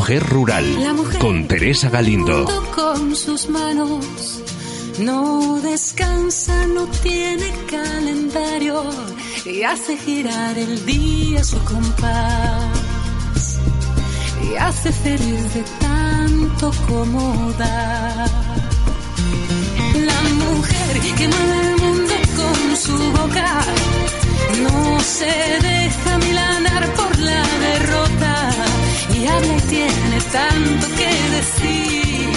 Mujer Rural con Teresa Galindo. Con sus manos no descansa, no tiene calendario y hace girar el día su compás y hace feliz de tanto como da. La mujer que mueve tanto que decir.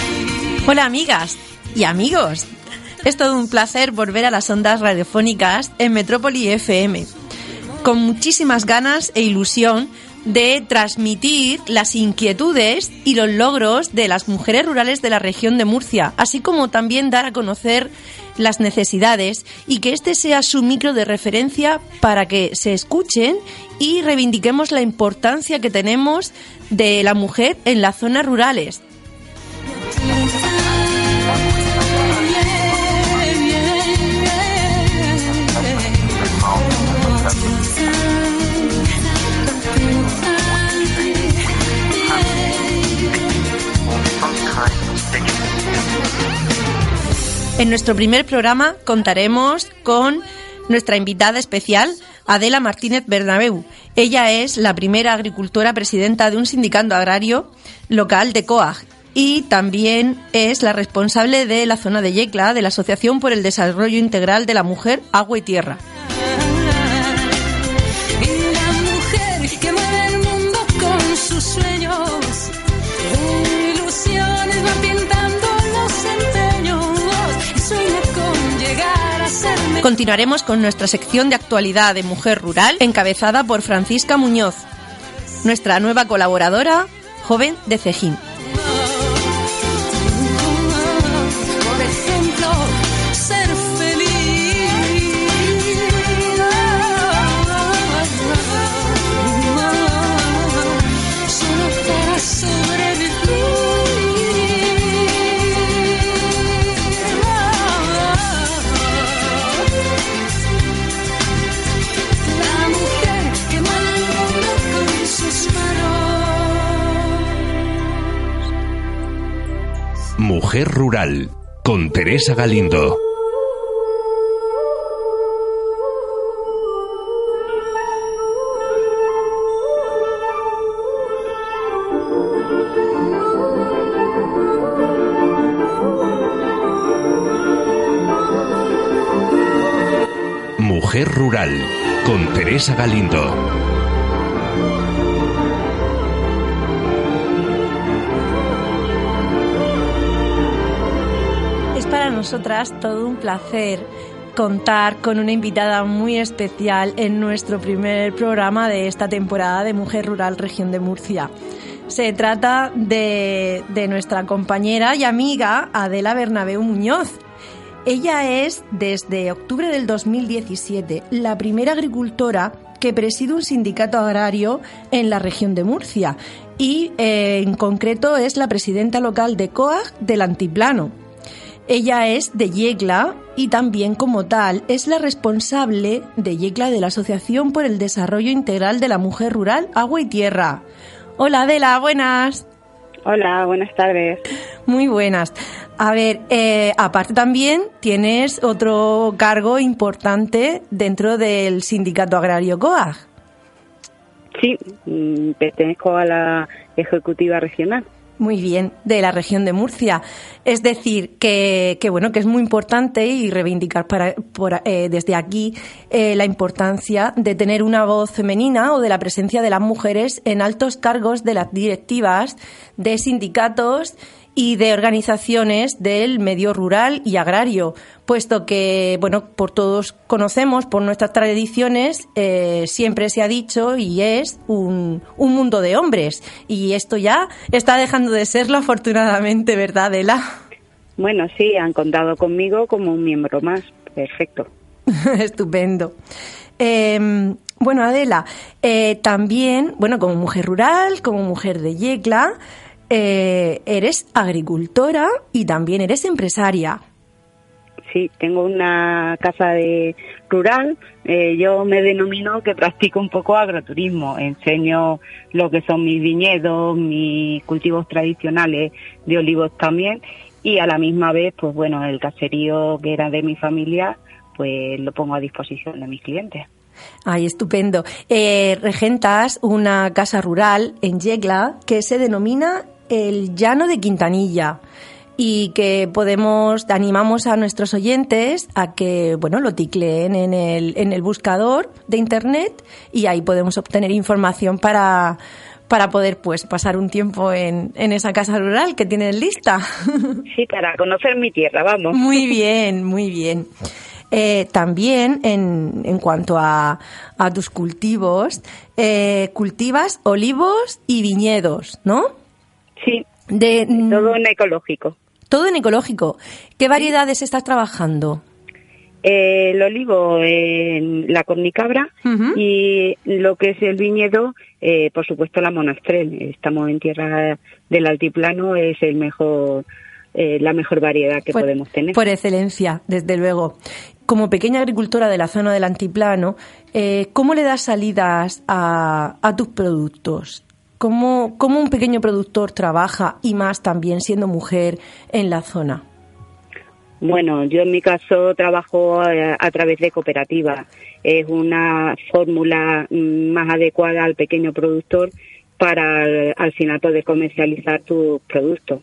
Hola amigas y amigos. Es todo un placer volver a las ondas radiofónicas en Metrópoli FM, con muchísimas ganas e ilusión de transmitir las inquietudes y los logros de las mujeres rurales de la región de Murcia, así como también dar a conocer las necesidades y que este sea su micro de referencia para que se escuchen y reivindiquemos la importancia que tenemos de la mujer en las zonas rurales. En nuestro primer programa contaremos con nuestra invitada especial, Adela Martínez Bernabeu. Ella es la primera agricultora presidenta de un sindicato agrario local de COAG y también es la responsable de la zona de Yecla de la Asociación por el Desarrollo Integral de la Mujer, Agua y Tierra. La mujer que el mundo con Continuaremos con nuestra sección de actualidad de Mujer Rural, encabezada por Francisca Muñoz, nuestra nueva colaboradora, joven de Cejín. Mujer Rural con Teresa Galindo. Mujer Rural con Teresa Galindo. Nosotras todo un placer contar con una invitada muy especial en nuestro primer programa de esta temporada de Mujer Rural Región de Murcia. Se trata de, nuestra compañera y amiga Adela Bernabeu Muñoz. Ella es, desde octubre del 2017, la primera agricultora que preside un sindicato agrario en la región de Murcia y eh, en concreto es la presidenta local de COAG del Antiplano. Ella es de Yecla y también como tal es la responsable de Yecla de la Asociación por el Desarrollo Integral de la Mujer Rural, Agua y Tierra. Hola Adela, buenas. Hola, buenas tardes. Muy buenas. A ver, eh, aparte también tienes otro cargo importante dentro del sindicato agrario COAG. Sí, mm, pertenezco a la ejecutiva regional. Muy bien, de la región de Murcia. Es decir, que, que bueno, que es muy importante y reivindicar para, por, eh, desde aquí eh, la importancia de tener una voz femenina o de la presencia de las mujeres en altos cargos de las directivas de sindicatos y de organizaciones del medio rural y agrario, puesto que, bueno, por todos conocemos, por nuestras tradiciones, eh, siempre se ha dicho y es un, un, mundo de hombres. Y esto ya está dejando de serlo, afortunadamente, ¿verdad, Adela? Bueno, sí, han contado conmigo como un miembro más. Perfecto. Estupendo. Em, bueno, Adela, eh, también, bueno, como mujer rural, como mujer de Yecla, eh, eres agricultora y también eres empresaria. Sí, tengo una casa de rural. Eh, yo me denomino que practico un poco agroturismo. Enseño lo que son mis viñedos, mis cultivos tradicionales de olivos también. Y a la misma vez, pues bueno, el caserío que era de mi familia, pues lo pongo a disposición de mis clientes. Ay, estupendo. Eh, regentas una casa rural en Yegla que se denomina el Llano de Quintanilla y que podemos animamos a nuestros oyentes a que bueno lo ticleen en el, en el buscador de internet y ahí podemos obtener información para para poder pues pasar un tiempo en, en esa casa rural que tienen lista. Sí, para conocer mi tierra, vamos. Muy bien, muy bien. Eh, también en, en cuanto a, a tus cultivos, eh, cultivas olivos y viñedos, ¿no? Sí, de, mm, todo en ecológico. Todo en ecológico. ¿Qué variedades estás trabajando? Eh, el olivo, la cornicabra y lo que es el viñedo, eh, por supuesto la monastrel. Estamos en tierra del altiplano, es el mejor, eh, la mejor variedad que podemos tener. Por excelencia, desde luego. Como pequeña agricultora de la zona del altiplano, ¿cómo le das salidas a, a tus productos? ¿Cómo, ¿Cómo un pequeño productor trabaja y más también siendo mujer en la zona? Bueno, yo en mi caso trabajo a, a través de cooperativas. Es una fórmula mm, más adecuada al pequeño productor para al final poder comercializar tus productos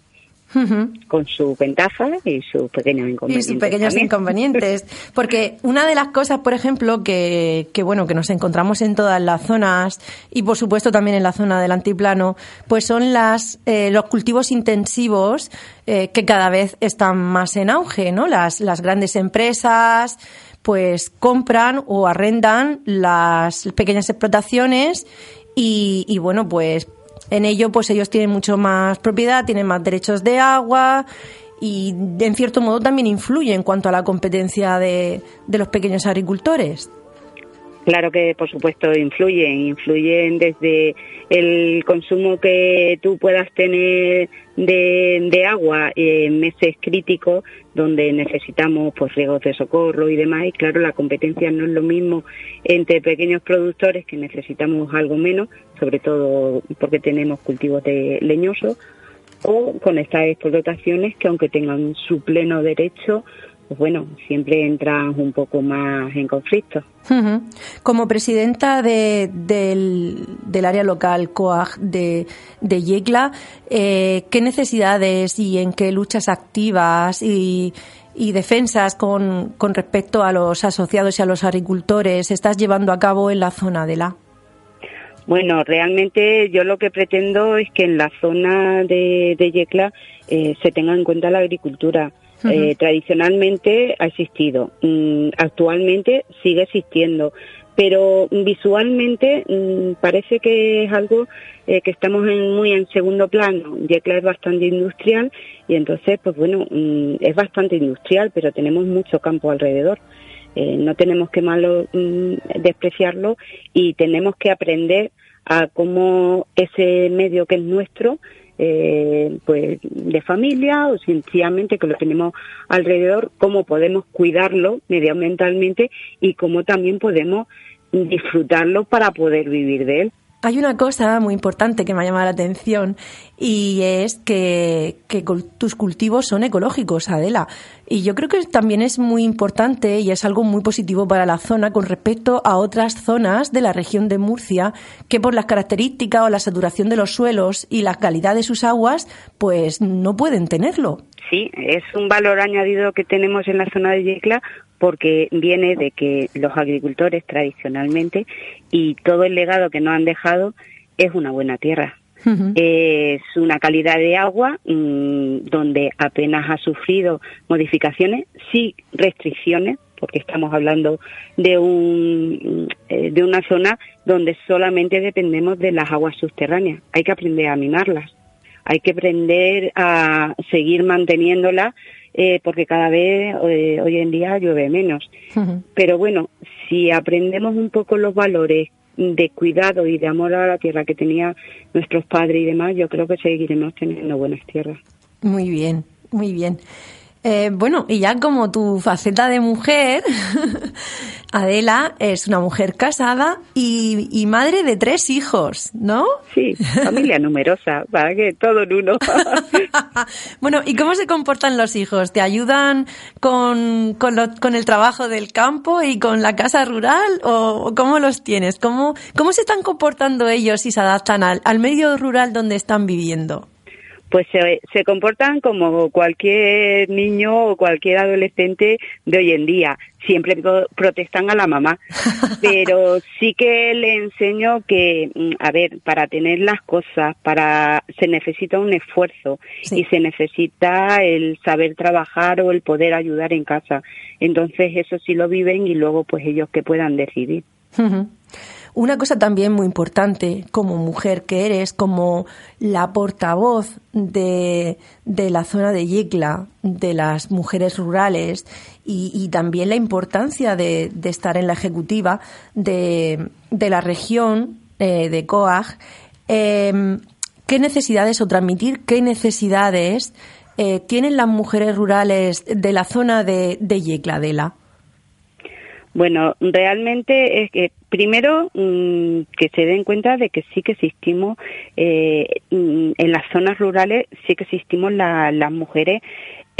con sus ventajas y sus pequeños inconvenientes. Y sus pequeños inconvenientes. Porque una de las cosas, por ejemplo, que, que, bueno, que nos encontramos en todas las zonas y por supuesto también en la zona del antiplano, pues son las, eh, los cultivos intensivos eh, que cada vez están más en auge, ¿no? Las, las grandes empresas pues compran o arrendan las pequeñas explotaciones y, y bueno, pues en ello, pues ellos tienen mucho más propiedad, tienen más derechos de agua y, en cierto modo, también influye en cuanto a la competencia de, de los pequeños agricultores. Claro que, por supuesto, influyen. Influyen desde el consumo que tú puedas tener de, agua en meses críticos donde necesitamos pues riegos de socorro y demás. Y claro, la competencia no es lo mismo entre pequeños productores que necesitamos algo menos, sobre todo porque tenemos cultivos de leñosos, o con estas explotaciones que aunque tengan su pleno derecho, pues bueno, siempre entran un poco más en conflicto. Como presidenta de, del, del, área local COAG de, de Yecla, eh, ¿qué necesidades y en qué luchas activas y, y defensas con, con respecto a los asociados y a los agricultores estás llevando a cabo en la zona de la? Bueno, realmente yo lo que pretendo es que en la zona de, de Yecla eh, se tenga en cuenta la agricultura eh, tradicionalmente ha existido, mm, actualmente sigue existiendo, pero visualmente mm, parece que es algo eh, que estamos en, muy en segundo plano. Yecla es bastante industrial y entonces, pues bueno, mm, es bastante industrial, pero tenemos mucho campo alrededor. Eh, no tenemos que malo despreciarlo y tenemos que aprender a cómo ese medio que es nuestro eh, pues de familia o sencillamente que lo tenemos alrededor, cómo podemos cuidarlo medioambientalmente y cómo también podemos disfrutarlo para poder vivir de él. Hay una cosa muy importante que me ha llamado la atención y es que, tus cultivos son ecológicos, Adela. Y yo creo que también es muy importante y es algo muy positivo para la zona con respecto a otras zonas de la región de Murcia que por las características o la saturación de los suelos y la calidad de sus aguas pues no pueden tenerlo. Sí, es un valor añadido que tenemos en la zona de Yecla porque viene de que los agricultores tradicionalmente y todo el legado que nos han dejado es una buena tierra. Es una calidad de agua mm, donde apenas ha sufrido modificaciones, sí restricciones, porque estamos hablando de, un, eh, de una zona donde solamente dependemos de las aguas subterráneas. Hay que aprender a mimarlas, hay que aprender a seguir manteniéndolas eh, porque cada vez eh, hoy en día llueve menos. Pero bueno, si aprendemos un poco los valores de cuidado y de amor a la tierra que tenía nuestros padres y demás, yo creo que seguiremos teniendo buenas tierras. Muy bien, muy bien. Eh, bueno, y ya como tu faceta de mujer, Adela es una mujer casada y, madre de tres hijos, ¿no? Sí, familia numerosa, para que todo en uno. bueno, ¿y cómo se comportan los hijos? ¿Te ayudan con, con, el trabajo del campo y con la casa rural? ¿O cómo los tienes? ¿Cómo, cómo se están comportando ellos y se adaptan al, al medio rural donde están viviendo? Pues se, se, comportan como cualquier niño o cualquier adolescente de hoy en día. Siempre protestan a la mamá, pero sí que le enseño que, mm, a ver, para tener las cosas, para se necesita un esfuerzo y se necesita el saber trabajar o el poder ayudar en casa. Entonces eso sí lo viven y luego pues ellos que puedan decidir. Una cosa también muy importante como mujer que eres, como la portavoz de, la zona de Yecla, de las mujeres rurales y, también la importancia de, estar en la ejecutiva de, la región eh, de COAG. Em, ¿Qué necesidades o transmitir qué necesidades eh, tienen las mujeres rurales de la zona de, de Yecla? Bueno, realmente es que primero mm, que se den cuenta de que sí que existimos eh, mm, en las zonas rurales, sí que existimos las mujeres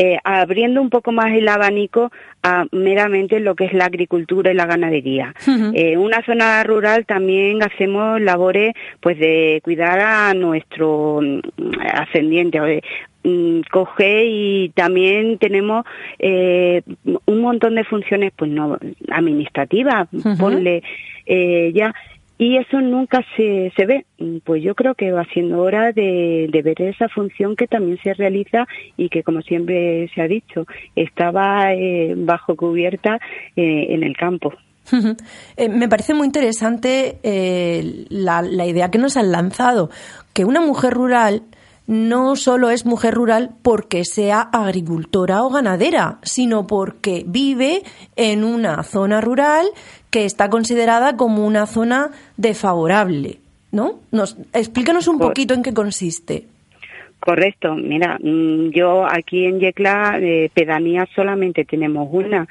eh, abriendo un poco más el abanico a meramente lo que es la agricultura y la ganadería. En eh, una zona rural también hacemos labores pues de cuidar a nuestro mm, ascendiente, coge y también tenemos eh, un montón de funciones pues no administrativas ponle eh, ya y eso nunca se, se ve. Pues yo creo que va siendo hora de, ver esa función que también se realiza y que como siempre se ha dicho estaba eh, bajo cubierta en el campo. Me parece muy interesante la, la idea que nos han lanzado que una mujer rural no solo es mujer rural porque sea agricultora o ganadera, sino porque vive en una zona rural que está considerada como una zona desfavorable, ¿no? Nos, explícanos un poquito en qué consiste. Correcto, mira, mm, yo aquí en Yecla, eh, pedanía solamente tenemos una,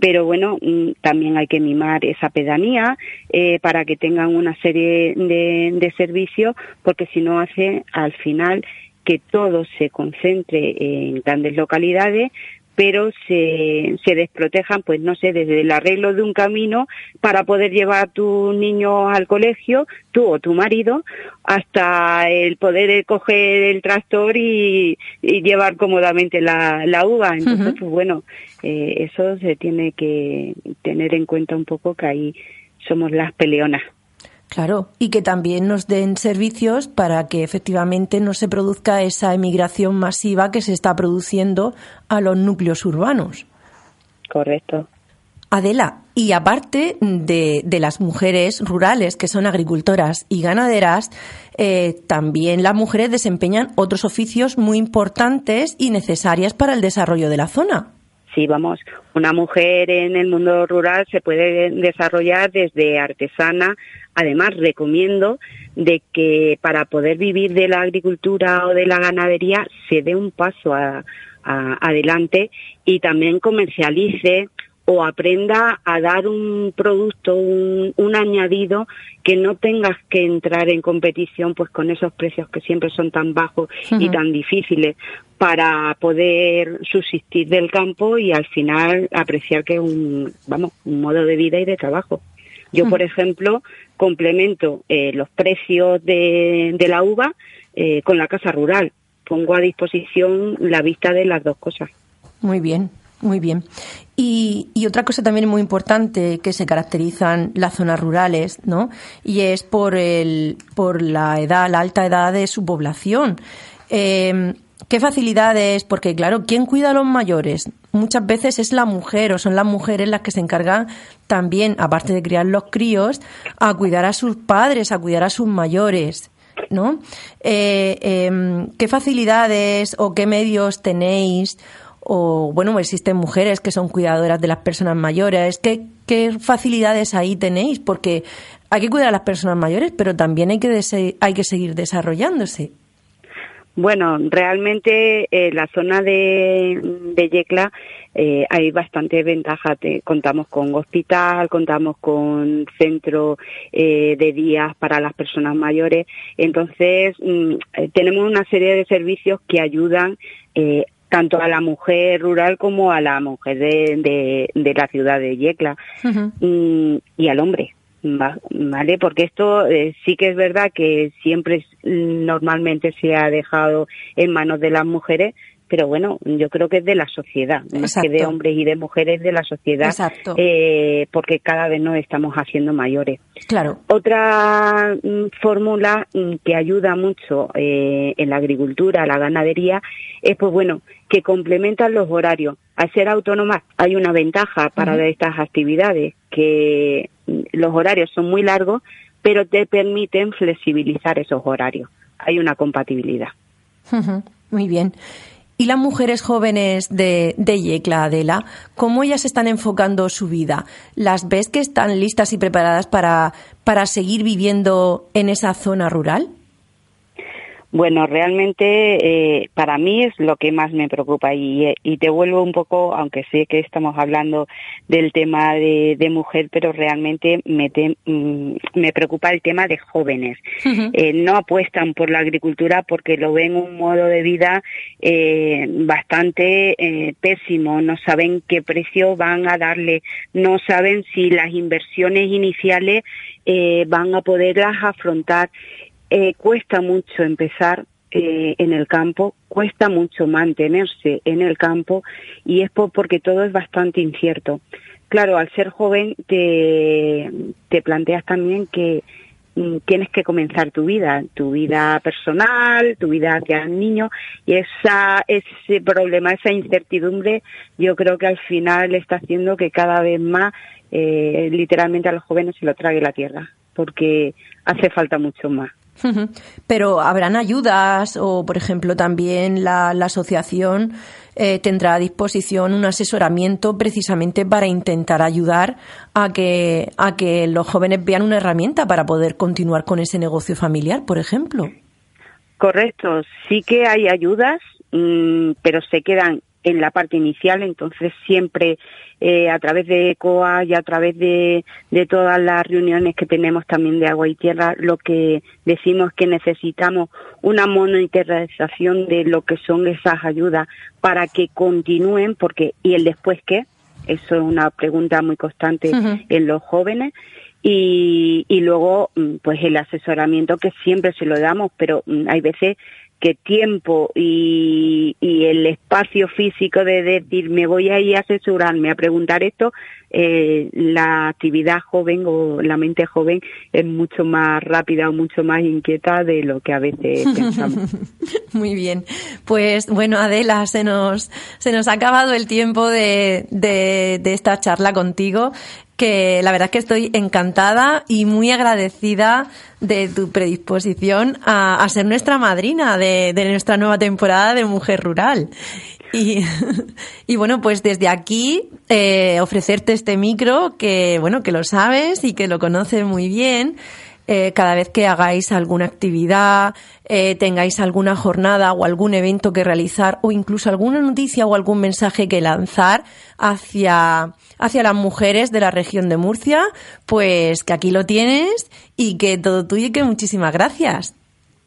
pero bueno, mm, también hay que mimar esa pedanía eh, para que tengan una serie de, de servicios, porque si no hace al final que todo se concentre en grandes localidades, pero se, se desprotejan, pues no sé, desde el arreglo de un camino para poder llevar a tu niño al colegio, tú o tu marido, hasta el poder coger el tractor y, llevar cómodamente la, la uva. Entonces, pues bueno, eh, eso se tiene que tener en cuenta un poco que ahí somos las peleonas. Claro, y que también nos den servicios para que efectivamente no se produzca esa emigración masiva que se está produciendo a los núcleos urbanos. Correcto. Adela, y aparte de, las mujeres rurales que son agricultoras y ganaderas, eh, también las mujeres desempeñan otros oficios muy importantes y necesarias para el desarrollo de la zona. Sí, vamos, una mujer en el mundo rural se puede desarrollar desde artesana. Además, recomiendo de que para poder vivir de la agricultura o de la ganadería se dé un paso adelante y también comercialice o aprenda a dar un producto, un, añadido que no tengas que entrar en competición pues con esos precios que siempre son tan bajos y tan difíciles para poder subsistir del campo y al final apreciar que es un, vamos, un modo de vida y de trabajo. Yo, por ejemplo, complemento eh, los precios de, la uva eh, con la casa rural. Pongo a disposición la vista de las dos cosas. Muy bien, Muy bien. Y, otra cosa también muy importante que se caracterizan las zonas rurales, ¿no? Y es por, el, por la edad, la alta edad de su población. Eh, ¿Qué facilidades? Porque, claro, ¿quién cuida a los mayores? Muchas veces es la mujer o son las mujeres las que se encargan también, aparte de criar los críos, a cuidar a sus padres, a cuidar a sus mayores. ¿No? Eh, em, ¿Qué facilidades o qué medios tenéis o bueno, existen mujeres que son cuidadoras de las personas mayores. ¿Qué, qué facilidades ahí tenéis? Porque hay que cuidar a las personas mayores, pero también hay que, hay que seguir desarrollándose. Bueno, realmente en eh, la zona de, de Yecla eh, hay bastante ventaja. contamos con hospital, contamos con centro eh, de días para las personas mayores. Entonces, mm, tenemos una serie de servicios que ayudan tanto a la mujer rural como a la mujer de, de, la ciudad de Yecla mm, y, al hombre. ¿Vale? Porque esto eh, sí que es verdad que siempre normalmente se ha dejado en manos de las mujeres, pero bueno, yo creo que es de la sociedad, más que de hombres y de mujeres, de la sociedad, eh, porque cada vez nos estamos haciendo mayores. Claro. Otra mm, fórmula mm, que ayuda mucho eh, en la agricultura, la ganadería, es pues bueno, que complementan los horarios. Al ser autónomas hay una ventaja para estas actividades, que mm, los horarios son muy largos, pero te permiten flexibilizar esos horarios. Hay una compatibilidad. Muy bien. ¿Y las mujeres jóvenes de, de Yecla, Adela, cómo ellas están enfocando su vida? ¿Las ves que están listas y preparadas para, para seguir viviendo en esa zona rural? Bueno, realmente eh, para mí es lo que más me preocupa y, y, te vuelvo un poco, aunque sé que estamos hablando del tema de, de mujer, pero realmente me, mm, me preocupa el tema de jóvenes. eh, no apuestan por la agricultura porque lo ven un modo de vida eh, bastante eh, pésimo, no saben qué precio van a darle, no saben si las inversiones iniciales eh, van a poderlas afrontar. Eh, cuesta mucho empezar eh, en el campo, cuesta mucho mantenerse en el campo y es porque todo es bastante incierto. Claro, al ser joven te, te planteas también que mm, tienes que comenzar tu vida, tu vida personal, tu vida hacia el niño y esa, ese problema, esa incertidumbre, yo creo que al final está haciendo que cada vez más eh, literalmente a los jóvenes se lo trague la tierra, porque hace falta mucho más. Pero habrán ayudas o, por ejemplo, también la, asociación eh, tendrá a disposición un asesoramiento precisamente para intentar ayudar a que, a que los jóvenes vean una herramienta para poder continuar con ese negocio familiar, por ejemplo. Correcto, sí que hay ayudas, mm, pero se quedan en la parte inicial, entonces siempre eh, a través de ECOA y a través de, de todas las reuniones que tenemos también de agua y tierra, lo que decimos es que necesitamos una monitorización de lo que son esas ayudas para que continúen, porque ¿y el después qué? Eso es una pregunta muy constante en los jóvenes. Y, y luego, mm, pues el asesoramiento que siempre se lo damos, pero mm, hay veces que tiempo y, el espacio físico de decir me voy a ir a asesorarme a preguntar esto, eh, la actividad joven o la mente joven es mucho más rápida o mucho más inquieta de lo que a veces pensamos. Muy bien. Pues bueno, Adela, se nos, se nos ha acabado el tiempo de, de, de esta charla contigo que la verdad es que estoy encantada y muy agradecida de tu predisposición a, ser nuestra madrina de, nuestra nueva temporada de Mujer Rural. Y, y bueno, pues desde aquí eh, ofrecerte este micro que, bueno, que lo sabes y que lo conoces muy bien. Eh, cada vez que hagáis alguna actividad, eh, tengáis alguna jornada o algún evento que realizar o incluso alguna noticia o algún mensaje que lanzar hacia, hacia las mujeres de la región de Murcia, pues que aquí lo tienes y que todo tuyo y que muchísimas gracias.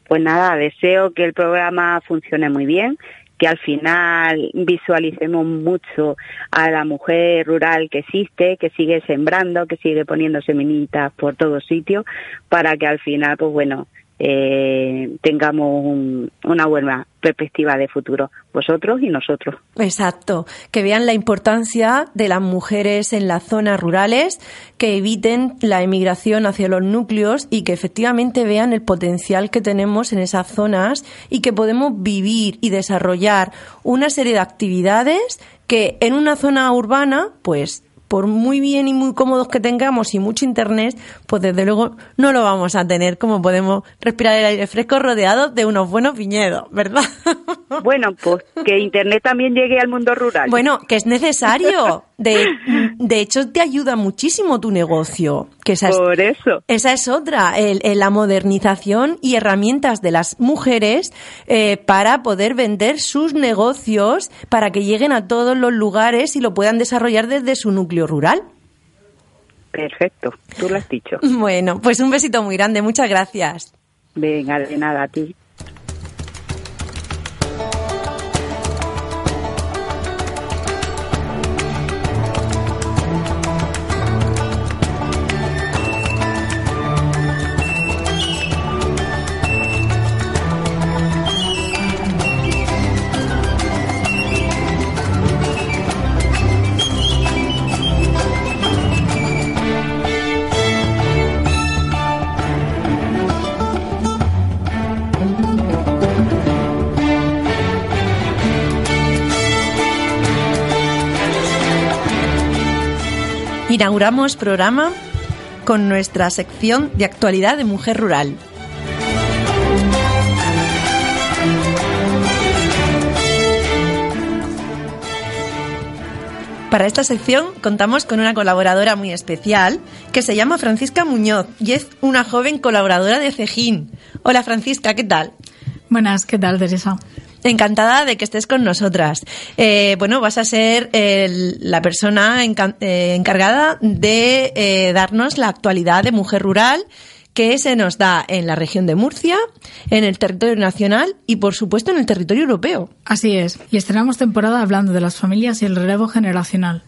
Pues nada, deseo que el programa funcione muy bien, que al final visualicemos mucho a la mujer rural que existe, que sigue sembrando, que sigue poniendo seminitas por todos sitios, para que al final, pues bueno, eh, tengamos una buena perspectiva de futuro, vosotros y nosotros. Exacto, que vean la importancia de las mujeres en las zonas rurales, que eviten la emigración hacia los núcleos y que efectivamente vean el potencial que tenemos en esas zonas y que podemos vivir y desarrollar una serie de actividades que en una zona urbana pues por muy bien y muy cómodos que tengamos y mucho internet, pues desde luego no lo vamos a tener como podemos respirar el aire fresco rodeado de unos buenos viñedos, ¿verdad? Bueno, pues que internet también llegue al mundo rural. Bueno, que es necesario. De, de hecho, te ayuda muchísimo tu negocio. Que esa Por eso. Esa es otra, el, la modernización y herramientas de las mujeres eh, para poder vender sus negocios, para que lleguen a todos los lugares y lo puedan desarrollar desde su núcleo rural. Perfecto, tú lo has dicho. Bueno, pues un besito muy grande, muchas gracias. Venga, de nada a ti. Inauguramos programa con nuestra sección de actualidad de mujer rural. Para esta sección contamos con una colaboradora muy especial que se llama Francisca Muñoz y es una joven colaboradora de Cejín. Hola Francisca, ¿qué tal? Buenas, ¿qué tal Teresa? Encantada de que estés con nosotras. Eh, bueno, vas a ser la persona eh, encargada de eh, darnos la actualidad de mujer rural que se nos da en la región de Murcia, en el territorio nacional y, por supuesto, en el territorio europeo. Así es, y estrenamos temporada hablando de las familias y el relevo generacional.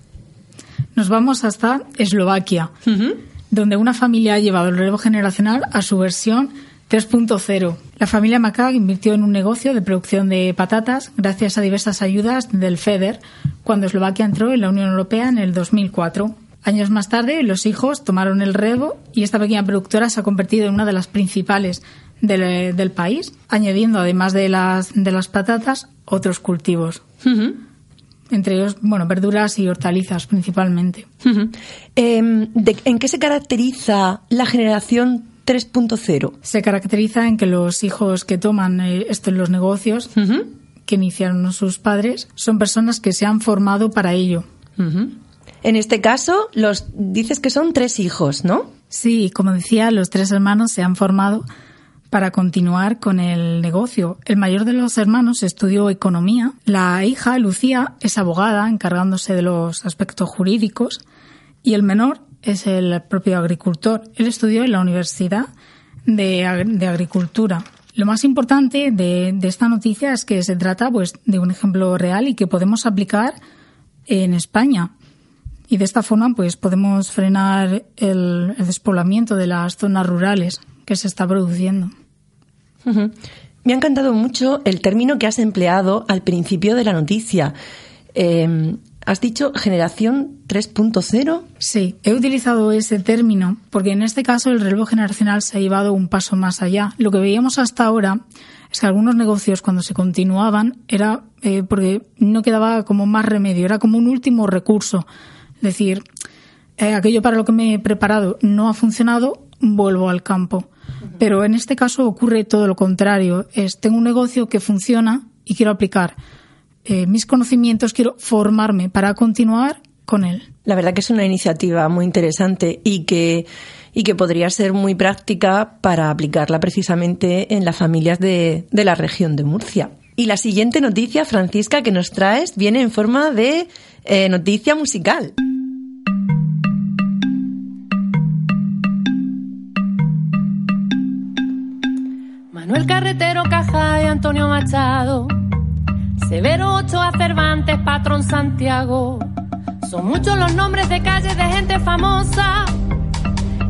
Nos vamos hasta Eslovaquia, donde una familia ha llevado el relevo generacional a su versión 3.0. La familia Macag invirtió en un negocio de producción de patatas gracias a diversas ayudas del FEDER cuando Eslovaquia entró en la Unión Europea en el 2004. Años más tarde, los hijos tomaron el relevo y esta pequeña productora se ha convertido en una de las principales del, país, añadiendo además de las, de las patatas otros cultivos. Entre ellos, bueno, verduras y hortalizas principalmente. Em, ¿En qué se caracteriza la generación 3.0. Se caracteriza en que los hijos que toman eh, esto en los negocios, que iniciaron sus padres, son personas que se han formado para ello. En este caso, los dices que son tres hijos, ¿no? Sí, como decía, los tres hermanos se han formado para continuar con el negocio. El mayor de los hermanos estudió economía. La hija, Lucía, es abogada, encargándose de los aspectos jurídicos. Y el menor es el propio agricultor. Él estudió en la Universidad de, Agricultura. Lo más importante de, esta noticia es que se trata pues, de un ejemplo real y que podemos aplicar en España. Y de esta forma pues, podemos frenar el, despoblamiento de las zonas rurales que se está produciendo. Me ha encantado mucho el término que has empleado al principio de la noticia. Eh, ¿Has dicho generación 3.0? Sí, he utilizado ese término porque en este caso el relevo generacional se ha llevado un paso más allá. Lo que veíamos hasta ahora es que algunos negocios cuando se continuaban era eh, porque no quedaba como más remedio, era como un último recurso. Es decir, eh, aquello para lo que me he preparado no ha funcionado, vuelvo al campo. Pero en este caso ocurre todo lo contrario. Es, tengo un negocio que funciona y quiero aplicar eh, mis conocimientos, quiero formarme para continuar con él. La verdad que es una iniciativa muy interesante y que, y que podría ser muy práctica para aplicarla precisamente en las familias de, la región de Murcia. Y la siguiente noticia, Francisca, que nos traes, viene en forma de eh, noticia musical. Manuel Carretero Caja y Antonio Machado Severo Ochoa Cervantes, Patrón Santiago. Son muchos los nombres de calles de gente famosa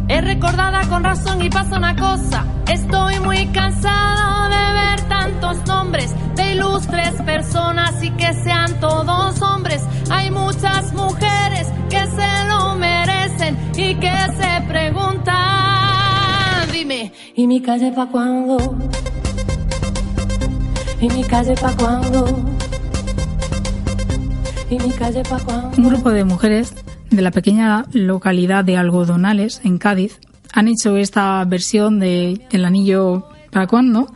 Es recordada con razón y pasa una cosa. Estoy muy cansada de ver tantos nombres de ilustres personas y que sean todos hombres. Hay muchas mujeres que se lo merecen y que se preguntan. Dime, ¿y mi calle pa' cuándo? ¿Y mi calle pa' cuándo? ¿Y mi calle pa' cuándo? Un grupo de mujeres de la pequeña localidad de Algodonales, en Cádiz, han hecho esta versión de El anillo para cuándo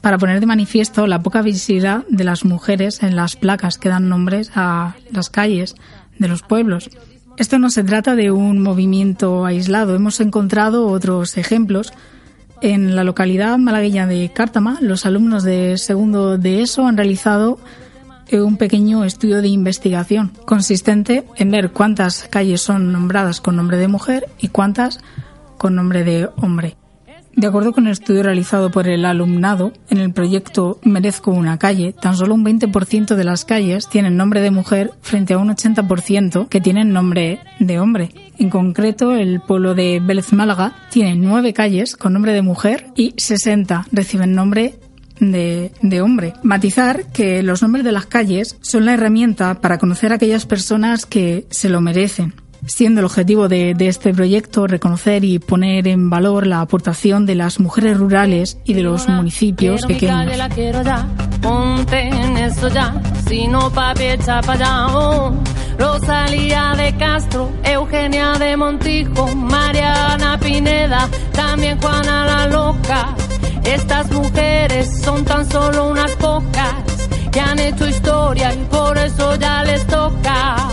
para poner de manifiesto la poca visibilidad de las mujeres en las placas que dan nombres a las calles de los pueblos. Esto no se trata de un movimiento aislado. Hemos encontrado otros ejemplos. En la localidad malagueña de Cártama, los alumnos de segundo de ESO han realizado un pequeño estudio de investigación consistente en ver cuántas calles son nombradas con nombre de mujer y cuántas con nombre de hombre. De acuerdo con el estudio realizado por el alumnado en el proyecto Merezco una calle, tan solo un 20% de las calles tienen nombre de mujer frente a un 80% que tienen nombre de hombre. En concreto, el pueblo de Vélez Málaga tiene nueve calles con nombre de mujer y 60 reciben nombre de, hombre. Matizar que los nombres de las calles son la herramienta para conocer a aquellas personas que se lo merecen siendo el objetivo de, este proyecto reconocer y poner en valor la aportación de las mujeres rurales y de los municipios pequeños. Rosalía de Castro, Eugenia de Montijo, Mariana Pineda, también Juana la Loca. Estas mujeres son tan solo unas pocas que han hecho historia y por eso ya les toca.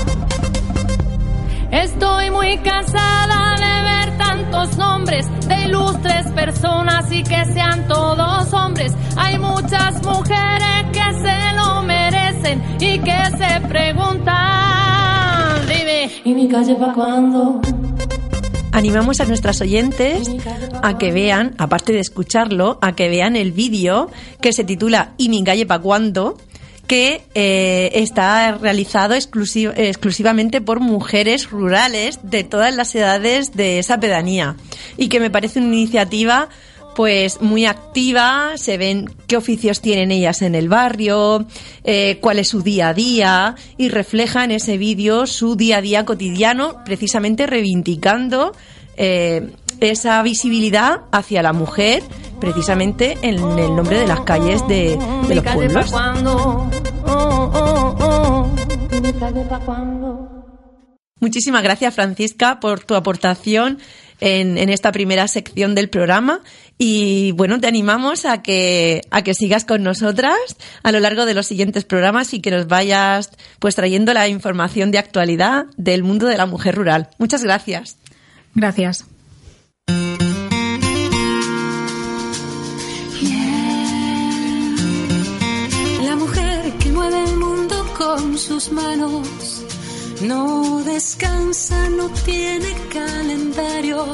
Estoy muy cansada de ver tantos nombres de ilustres personas y que sean todos hombres. Hay muchas mujeres que se lo merecen y que se preguntan, dime, ¿y mi calle para cuándo? Animamos a nuestras oyentes a que vean, aparte de escucharlo, a que vean el vídeo que se titula ¿Y mi calle pa' cuándo? Que eh, está realizado exclusivamente por mujeres rurales de todas las edades de esa pedanía. Y que me parece una iniciativa pues muy activa, se ven qué oficios tienen ellas en el barrio, eh, cuál es su día a día. Y refleja en ese vídeo su día a día cotidiano, precisamente reivindicando eh, esa visibilidad hacia la mujer, precisamente en el nombre de las calles de, de los pueblos. Muchísimas gracias, Francisca, por tu aportación en, en, esta primera sección del programa. Y bueno, te animamos a que, a que sigas con nosotras a lo largo de los siguientes programas y que nos vayas pues trayendo la información de actualidad del mundo de la mujer rural. Muchas gracias. Gracias. Sus manos. No descansa, no tiene calendario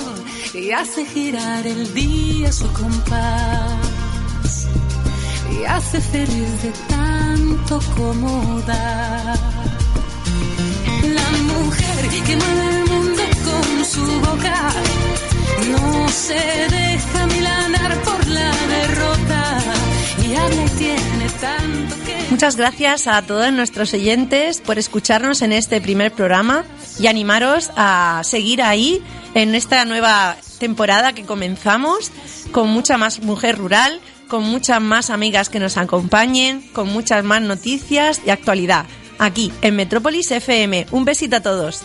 y hace girar el día su compás. Y hace feliz de tanto como da. La mujer que mueve el mundo con su boca no se deja milanar por la derrota. Y habla y tiene tanto que Muchas gracias a todos nuestros oyentes por escucharnos en este primer programa y animaros a seguir ahí en esta nueva temporada que comenzamos con mucha más mujer rural, con muchas más amigas que nos acompañen, con muchas más noticias y actualidad. Aquí en Metrópolis FM. Un besito a todos.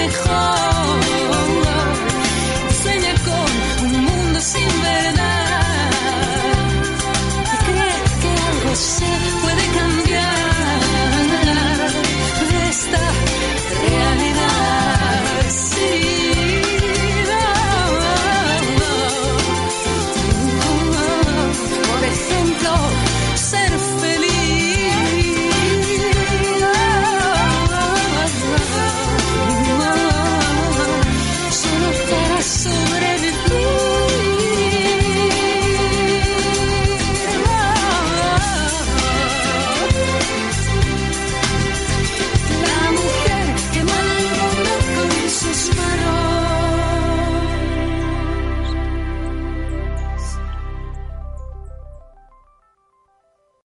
mejor.